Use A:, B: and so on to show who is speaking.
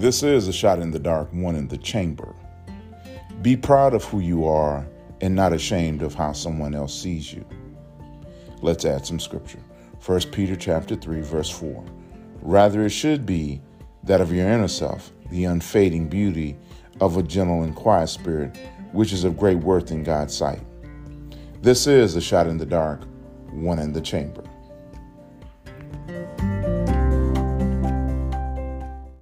A: This is a shot in the dark, one in the chamber. Be proud of who you are and not ashamed of how someone else sees you. Let's add some scripture. 1 Peter chapter 3 verse 4. Rather it should be that of your inner self, the unfading beauty of a gentle and quiet spirit, which is of great worth in God's sight. This is a shot in the dark, one in the chamber.